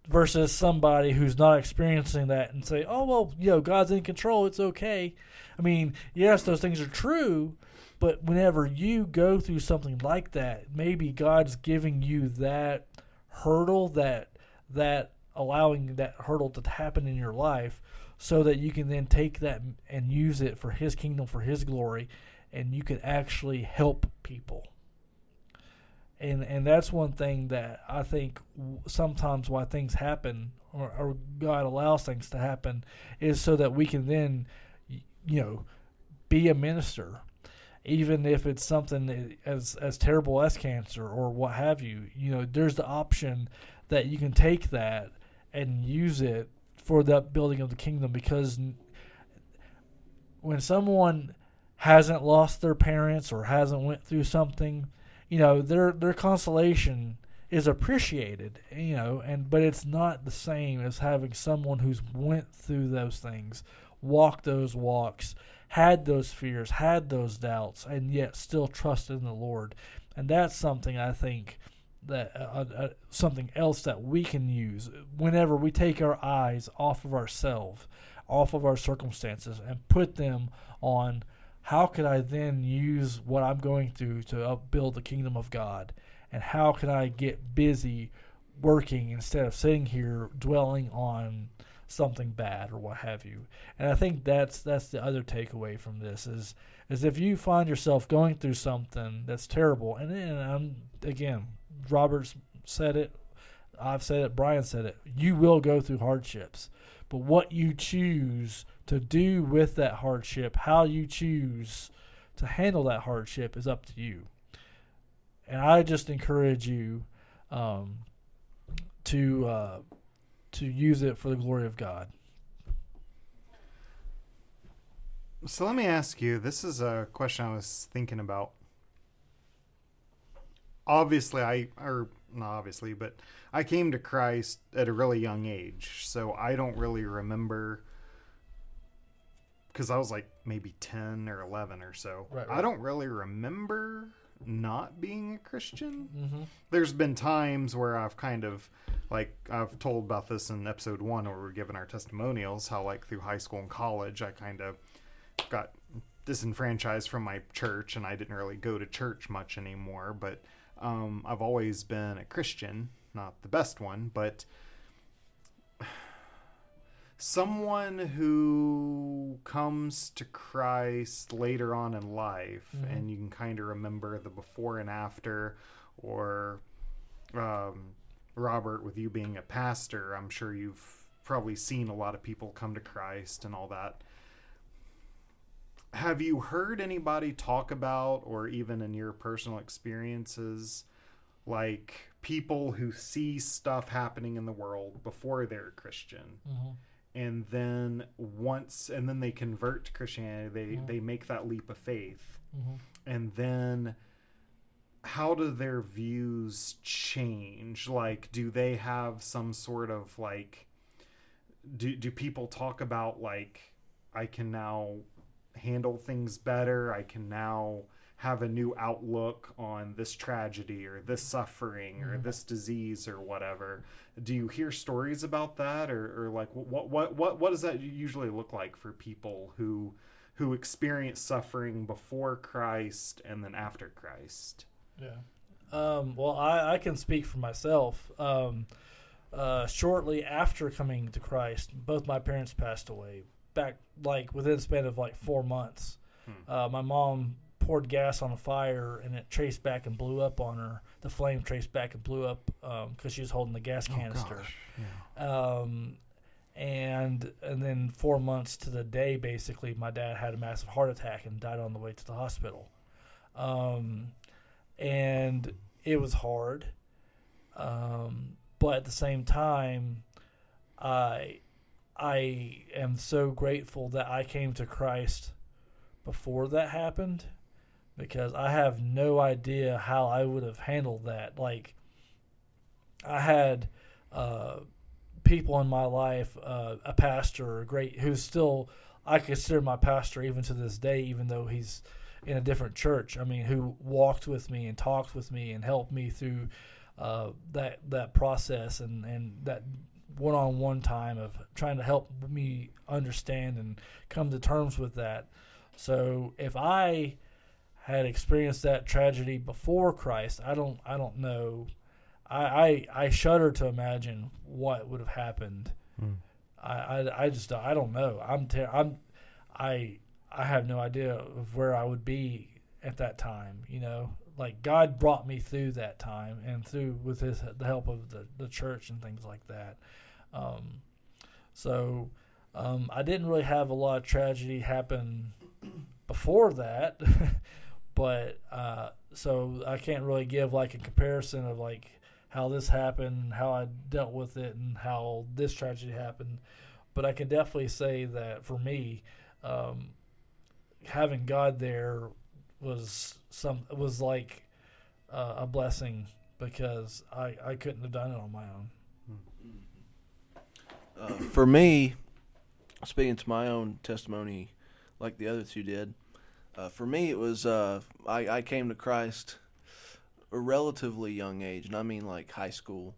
versus somebody who's not experiencing that and say, "Oh well, you know, God's in control, it's okay." I mean, yes, those things are true, but whenever you go through something like that, maybe God's giving you that hurdle, that that allowing that hurdle to happen in your life so that you can then take that and use it for his kingdom for his glory and you can actually help people. And and that's one thing that I think sometimes why things happen or, or God allows things to happen is so that we can then you know be a minister even if it's something as as terrible as cancer or what have you you know there's the option that you can take that and use it for the building of the kingdom because when someone hasn't lost their parents or hasn't went through something you know their their consolation is appreciated you know and but it's not the same as having someone who's went through those things walked those walks had those fears had those doubts and yet still trusted in the lord. And that's something i think that uh, uh, something else that we can use whenever we take our eyes off of ourselves, off of our circumstances, and put them on how could I then use what I'm going through to build the kingdom of God, and how can I get busy working instead of sitting here dwelling on something bad or what have you. And I think that's that's the other takeaway from this is is if you find yourself going through something that's terrible, and then I'm again Roberts said it. I've said it. Brian said it. You will go through hardships, but what you choose to do with that hardship, how you choose to handle that hardship, is up to you. And I just encourage you um, to uh, to use it for the glory of God. So let me ask you this is a question I was thinking about. Obviously, I, or not obviously, but I came to Christ at a really young age. So I don't really remember because I was like maybe 10 or 11 or so. Right, I don't really remember not being a Christian. Mm-hmm. There's been times where I've kind of like I've told about this in episode one where we're giving our testimonials how like through high school and college I kind of got disenfranchised from my church and I didn't really go to church much anymore but um, I've always been a Christian not the best one but someone who comes to Christ later on in life Mhm. and you can kind of remember the before and after or um, Robert with you being a pastor I'm sure you've probably seen a lot of people come to Christ and all that have you heard anybody talk about or even in your personal experiences like people who see stuff happening in the world before they're a Christian Mm-hmm. And then once and then they convert to Christianity they Mhm. they make that leap of faith Mm-hmm. and then how do their views change like do they have some sort of like do do people talk about like I can now handle things better I can now have a new outlook on this tragedy or this suffering or Mhm. this disease or whatever do you hear stories about that or, or like what what what what does that usually look like for people who who experience suffering before Christ and then after Christ Yeah. Um, well, I, I can speak for myself. Um, uh, shortly after coming to Christ, both my parents passed away. Back like within the span of like four months. Hmm. Uh, my mom poured gas on a fire and it traced back and blew up on her. The flame traced back and blew up because she was holding the gas canister. Oh. Yeah. um, and and then four months to the day, basically, my dad had a massive heart attack and died on the way to the hospital. Um, and it was hard, um, but at the same time, I I am so grateful that I came to Christ before that happened because I have no idea how I would have handled that. Like, I had uh, people in my life, uh, a pastor, a great who's still I consider my pastor even to this day, even though he's in a different church. I mean, who walked with me and talked with me and helped me through uh, that that process and and that one-on-one time of trying to help me understand and come to terms with that. So if I had experienced that tragedy before Christ, I don't I don't know. I I, I shudder to imagine what would have happened. Hmm. I, I, I just I don't know. I'm ter- I'm I I have no idea of where I would be at that time. You know, like God brought me through that time and through with His the help of the the church and things like that. Um, so um, I didn't really have a lot of tragedy happen before that, but uh, so I can't really give like a comparison of like how this happened, how I dealt with it, and how this tragedy happened. But I can definitely say that for me, um, having God there was some was like uh, a blessing because I I couldn't have done it on my own. Uh, for me, speaking to my own testimony, like the other two did, uh, for me it was uh, I, I came to Christ a relatively young age, and I mean like high school.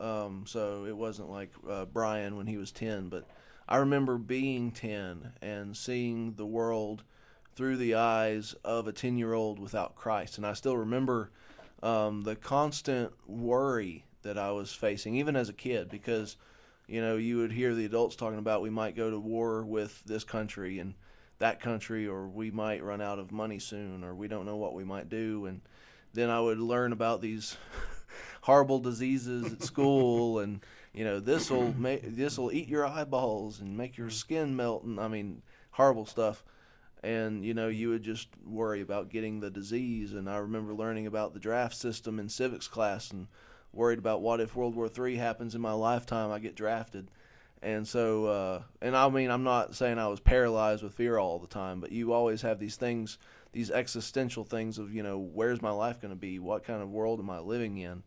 Um, so it wasn't like uh, Brian when he was ten, but I remember being ten and seeing the world through the eyes of a ten-year-old without Christ, and I still remember um, the constant worry that I was facing, even as a kid, because you know, you would hear the adults talking about we might go to war with this country and that country, or we might run out of money soon, or we don't know what we might do. And then I would learn about these horrible diseases at school, and you know, this will make this will eat your eyeballs and make your mm-hmm. skin melt, and I mean, horrible stuff. And you know, you would just worry about getting the disease. And I remember learning about the draft system in civics class and worried about what if World War III happens in my lifetime, I get drafted. And so, uh, and I mean, I'm not saying I was paralyzed with fear all the time, but you always have these things, these existential things of, you know, where's my life going to be? What kind of world am I living in?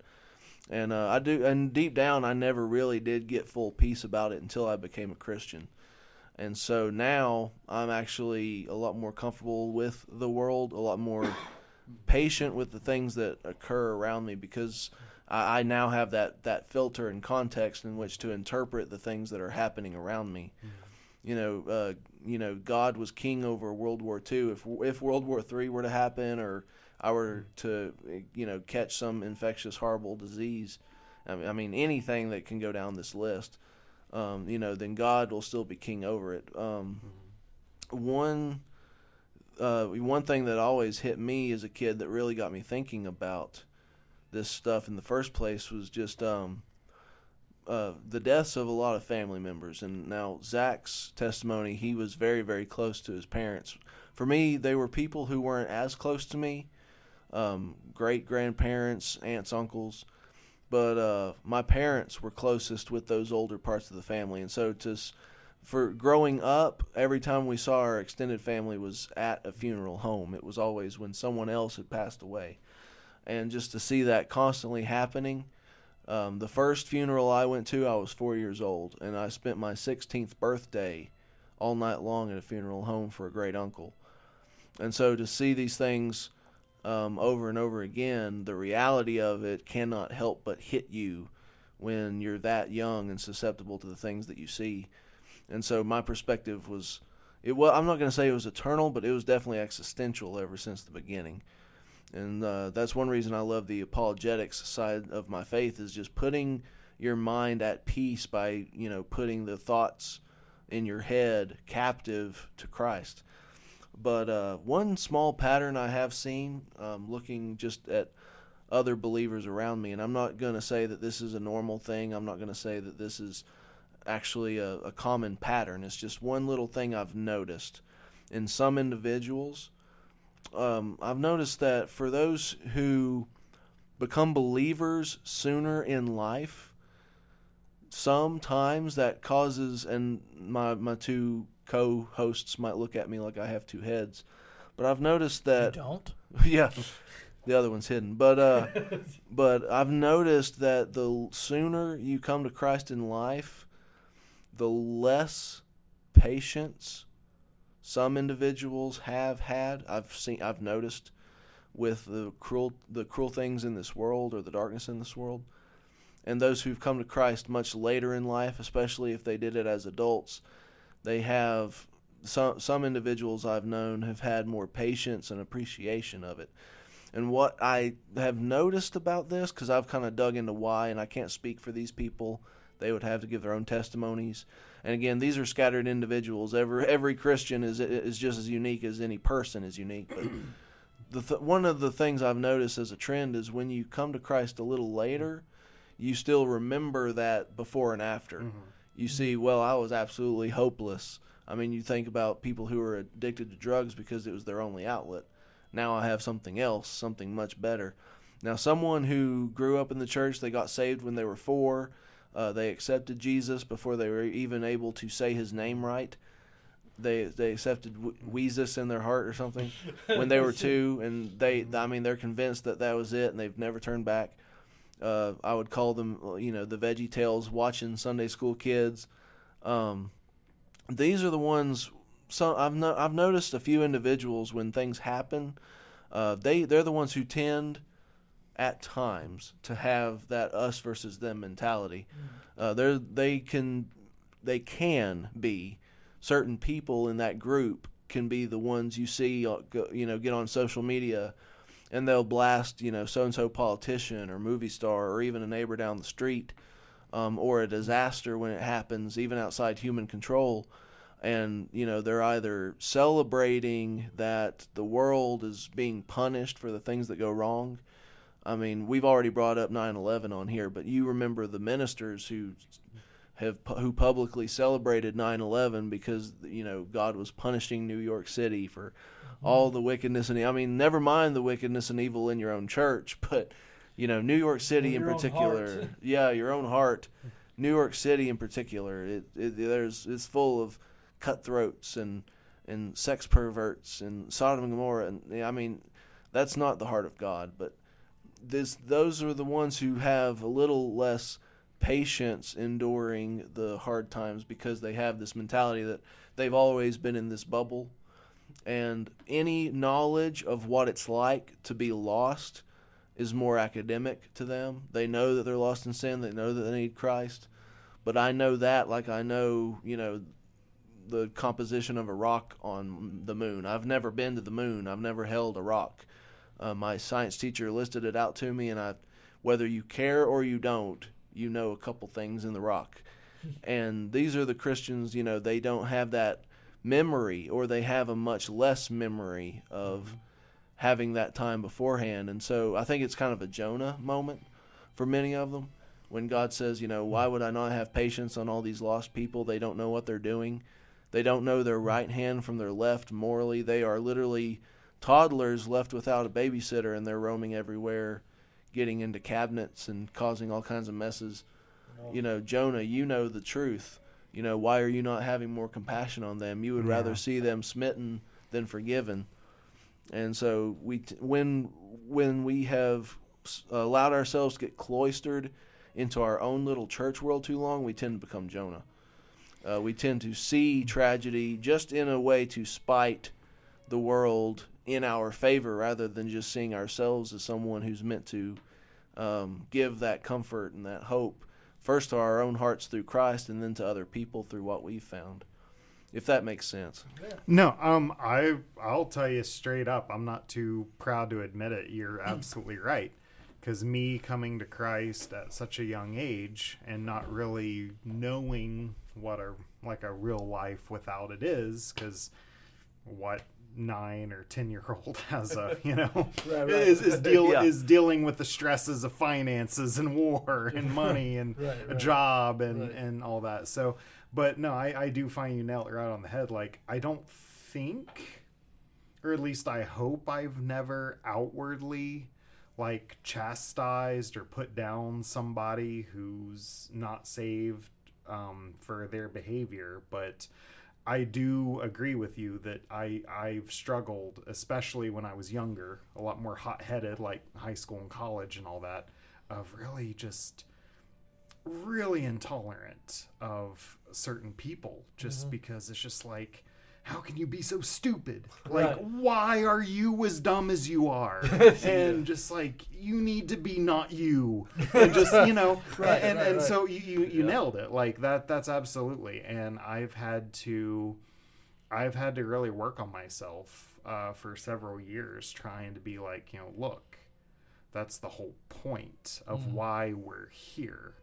And uh, I do, and deep down, I never really did get full peace about it until I became a Christian. And so now I'm actually a lot more comfortable with the world, a lot more patient with the things that occur around me because I, I now have that, that filter and context in which to interpret the things that are happening around me. Mm-hmm. You know, uh, you know, God was king over World War II. If if World War III were to happen, or I were to, you know, catch some infectious, horrible disease, I mean, anything that can go down this list, um, you know, then God will still be king over it. Um, mm-hmm. One uh, one thing that always hit me as a kid that really got me thinking about this stuff in the first place was just um, uh, the deaths of a lot of family members. And now Zach's testimony, he was very, very close to his parents. For me, they were people who weren't as close to me, um, great grandparents, aunts, uncles. But uh, my parents were closest with those older parts of the family, and so to for growing up, every time we saw our extended family was at a funeral home. It was always when someone else had passed away. And just to see that constantly happening, um, the first funeral I went to, I was four years old, and I spent my 16th birthday all night long at a funeral home for a great uncle. And so to see these things um, over and over again, the reality of it cannot help but hit you when you're that young and susceptible to the things that you see and so my perspective was it was I'm not going to say it was eternal, but it was definitely existential ever since the beginning. And uh, that's one reason I love the apologetics side of my faith is just putting your mind at peace by you know putting the thoughts in your head captive to Christ. But uh, one small pattern I have seen, um, looking just at other believers around me, and I'm not going to say that this is a normal thing. I'm not going to say that this is actually a, a common pattern. It's just one little thing I've noticed in some individuals. Um, I've noticed that for those who become believers sooner in life, sometimes that causes, and my, my two co hosts might look at me like I have two heads, but I've noticed that. You don't? yeah. The other one's hidden, but uh, but I've noticed that the sooner you come to Christ in life, the less patience some individuals have had. I've seen, I've noticed with the cruel, the cruel things in this world or the darkness in this world, and those who've come to Christ much later in life, especially if they did it as adults, they have some some individuals I've known have had more patience and appreciation of it. And what I have noticed about this, because I've kind of dug into why, and I can't speak for these people they would have to give their own testimonies. And again, these are scattered individuals. Every every Christian is is just as unique as any person is unique. But the th- one of the things I've noticed as a trend is when you come to Christ a little later, you still remember that before and after. Mm-hmm. You see, well, I was absolutely hopeless. I mean, you think about people who are addicted to drugs because it was their only outlet. Now I have something else, something much better. Now, someone who grew up in the church, they got saved when they were four, uh, they accepted Jesus before they were even able to say his name right. They they accepted Weezus in their heart or something when they were two, and they I mean they're convinced that that was it, and they've never turned back. Uh, I would call them you know the Veggie Tales watching Sunday school kids. Um, these are the ones. Some I've no, I've noticed a few individuals when things happen, uh, they they're the ones who tend at times to have that us versus them mentality. Mm. Uh, they they can they can be certain people in that group can be the ones you see uh, you know get on social media and they'll blast you know so and so politician or movie star or even a neighbor down the street um, or a disaster when it happens even outside human control and you know they're either celebrating that the world is being punished for the things that go wrong I mean, we've already brought up 9/11 on here, but you remember the ministers who have who publicly celebrated 9/11 because you know God was punishing New York City for mm-hmm. all the wickedness and I mean, never mind the wickedness and evil in your own church, but You know, New York City Or in particular. yeah, your own heart. New York City in particular. It, it there's it's full of cutthroats and and sex perverts and Sodom and Gomorrah. And I mean, that's not the heart of God. But this those are the ones who have a little less patience enduring the hard times because they have this mentality that they've always been in this bubble and any knowledge of what it's like to be lost is more academic to them. They know that they're lost in sin, they know that they need Christ. But I know that like I know, you know, the composition of a rock on the moon. I've never been to the moon. I've never held a rock. Uh, my science teacher listed it out to me, and I, whether you care or you don't, you know a couple things in the rock. and these are the Christians. You know, they don't have that memory, or they have a much less memory of mm-hmm. having that time beforehand. And so I think it's kind of a Jonah moment for many of them when God says, you know, mm-hmm. why would I not have patience on all these lost people? They don't know what they're doing. They don't know their mm-hmm. right hand from their left morally. They are literally toddlers left without a babysitter and they're roaming everywhere, getting into cabinets and causing all kinds of messes. You know, Jonah, you know the truth. You know, why are you not having more compassion on them? You would Yeah. rather see them smitten than forgiven. And so we t- when when we have s- allowed ourselves to get cloistered into our own little church world too long, we tend to become Jonah. Uh, we tend to see tragedy just in a way to spite the world in our favor rather than just seeing ourselves as someone who's meant to um, give that comfort and that hope first to our own hearts through Christ and then to other people through what we've found. If that makes sense. No, um, I I'll tell you straight up, I'm not too proud to admit it. You're absolutely right. Because me coming to Christ at such a young age and not really knowing what a like a real life without it is, because what nine or ten year old has a you know Right, right. is is deal Yeah. is dealing with the stresses of finances and war and money and Right, a job and Right. and all that. So, but no, I I do find you nailed it right on the head. Like I don't think, or at least I hope I've never outwardly like chastised or put down somebody who's not saved um, for their behavior, but I do agree with you that I I've struggled, especially when I was younger, a lot more hot headed, like high school and college and all that, of really just really intolerant of certain people just mm-hmm. because it's just like how can you be so stupid? Like Right. why are you as dumb as you are? And just like you need to be not you. And just you know Right, and right, and so you you, you Yeah. nailed it. Like that that's absolutely. And i've had to i've had to really work on myself uh, for several years trying to be like you know look that's the whole point of Mm-hmm. why we're here.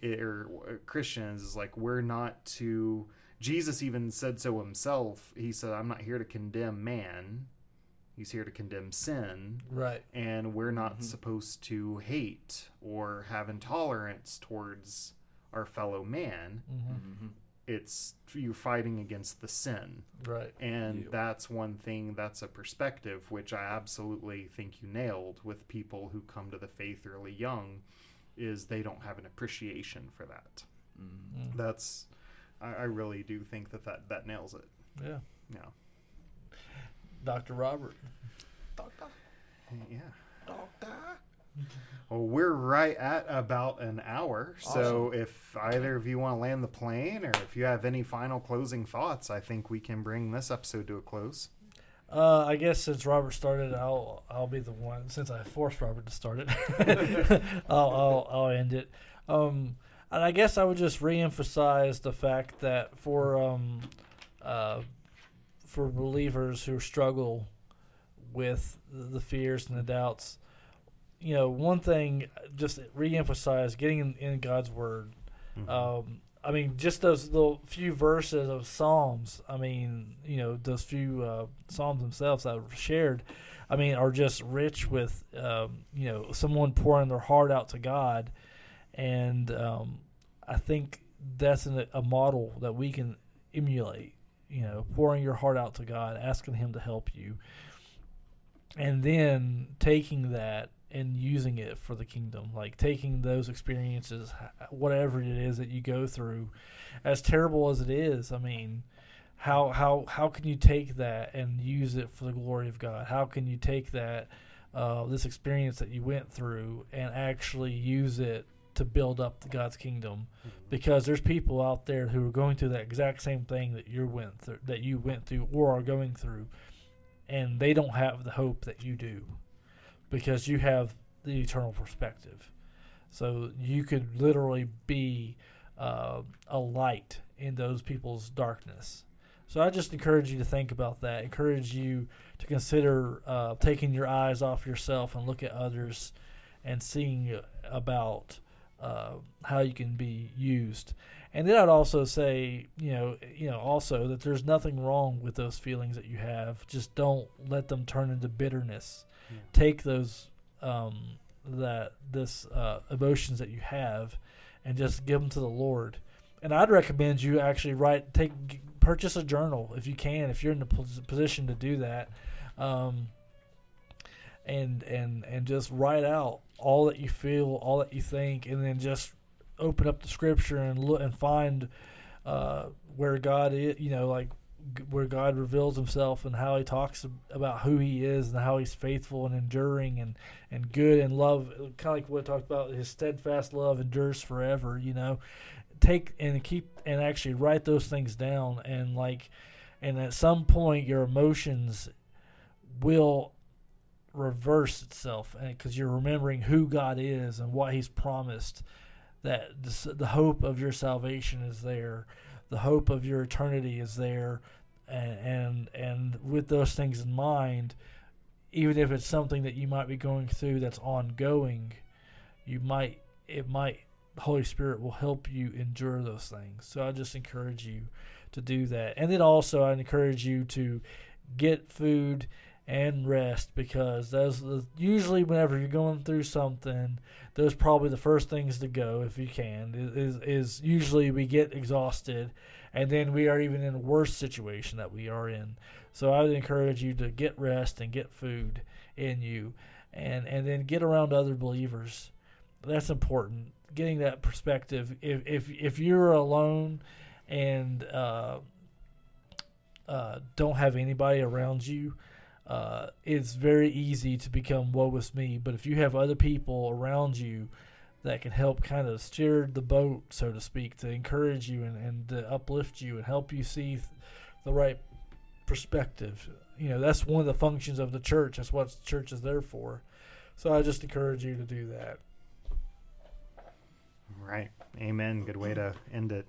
It, or uh, christians is like we're not to jesus even said so himself he said i'm not here to condemn man he's here to condemn sin Right. and we're not Mm-hmm. supposed to hate or have intolerance towards our fellow man hmm it's you're fighting against the sin Right. and Yeah. that's one thing that's a perspective which i absolutely think you nailed with people who come to the faith early young is they don't have an appreciation for that Mm. that's I, I really do think that, that that nails it Yeah. yeah Dr. Robert. Doctor. Yeah Doctor. Well, we're right at about an hour. So if either of you want to land the plane or if you have any final closing thoughts, I think we can bring this episode to a close. Uh, I guess since Robert started, I'll I'll be the one since I forced Robert to start it. I'll, I'll I'll end it. Um, and I guess I would just reemphasize the fact that for um, uh, for believers who struggle with the fears and the doubts, you know, one thing just reemphasize getting in, in God's word. Um, I mean, just those little few verses of Psalms. I mean, you know, those few uh, Psalms themselves that I've shared. I mean, are just rich with, um, you know, someone pouring their heart out to God, and um, I think that's an, a model that we can emulate. You know, pouring your heart out to God, asking Him to help you, and then taking that and using it for the kingdom, like taking those experiences, whatever it is that you go through, as terrible as it is. I mean, how how how can you take that and use it for the glory of God? How can you take that uh, this experience that you went through and actually use it to build up the God's kingdom? Because there's people out there who are going through that exact same thing that you went through, that you went through, or are going through, and they don't have the hope that you do, because you have the eternal perspective. So you could literally be uh, a light in those people's darkness. So I just encourage you to think about that. Encourage you to consider uh, taking your eyes off yourself and look at others, and seeing about uh, how you can be used. And then I'd also say, you know, you know, also that there's nothing wrong with those feelings that you have. Just don't let them turn into bitterness. Yeah. Take those um, that this uh, emotions that you have, and just give them to the Lord. And I'd recommend you actually write, take, purchase a journal if you can, if you're in the position to do that, um, and and and just write out all that you feel, all that you think, and then just open up the Scripture and look and find uh, where God is, you know, like where God reveals Himself and how He talks about who He is and how He's faithful and enduring and and good and love, kind of like what I talked about. His steadfast love endures forever. You know, take and keep and actually write those things down and like, and at some point your emotions will reverse itself because you're remembering who God is and what He's promised. That the, the hope of your salvation is there, the hope of your eternity is there, and and, and with those things in mind, even if it's something that you might be going through that's ongoing, you might it might Holy Spirit will help you endure those things. So I just encourage you to do that, and then also I encourage you to get food and rest because those usually whenever you're going through something those probably the first things to go if you can is is usually we get exhausted and then we are even in a worse situation that we are in. So i would encourage you to get rest and get food in you and and then get around other believers. That's important getting that perspective. If if if you're alone and uh, uh, don't have anybody around you uh, it's very easy to become woe is me. But if you have other people around you that can help kind of steer the boat, so to speak, to encourage you and, and to uplift you and help you see th- the right perspective, you know, that's one of the functions of the church. That's what the church is there for. So I just encourage you to do that. Right. Amen. Good way to end it.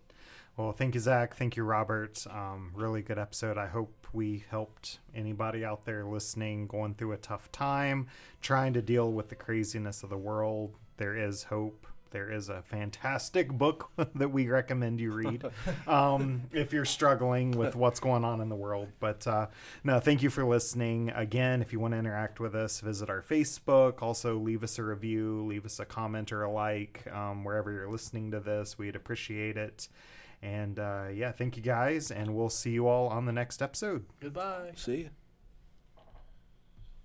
Well, thank you, Zach. Thank you, Robert. Um, really good episode. I hope we helped anybody out there listening going through a tough time, trying to deal with the craziness of the world. There is hope. There is a fantastic book that we recommend you read um, if you're struggling with what's going on in the world. But uh, no, thank you for listening. Again, if you want to interact with us, visit our Facebook. Also, leave us a review, leave us a comment or a like um, wherever you're listening to this. We'd appreciate it. And uh, yeah, thank you guys, and we'll see you all on the next episode. Goodbye. See you.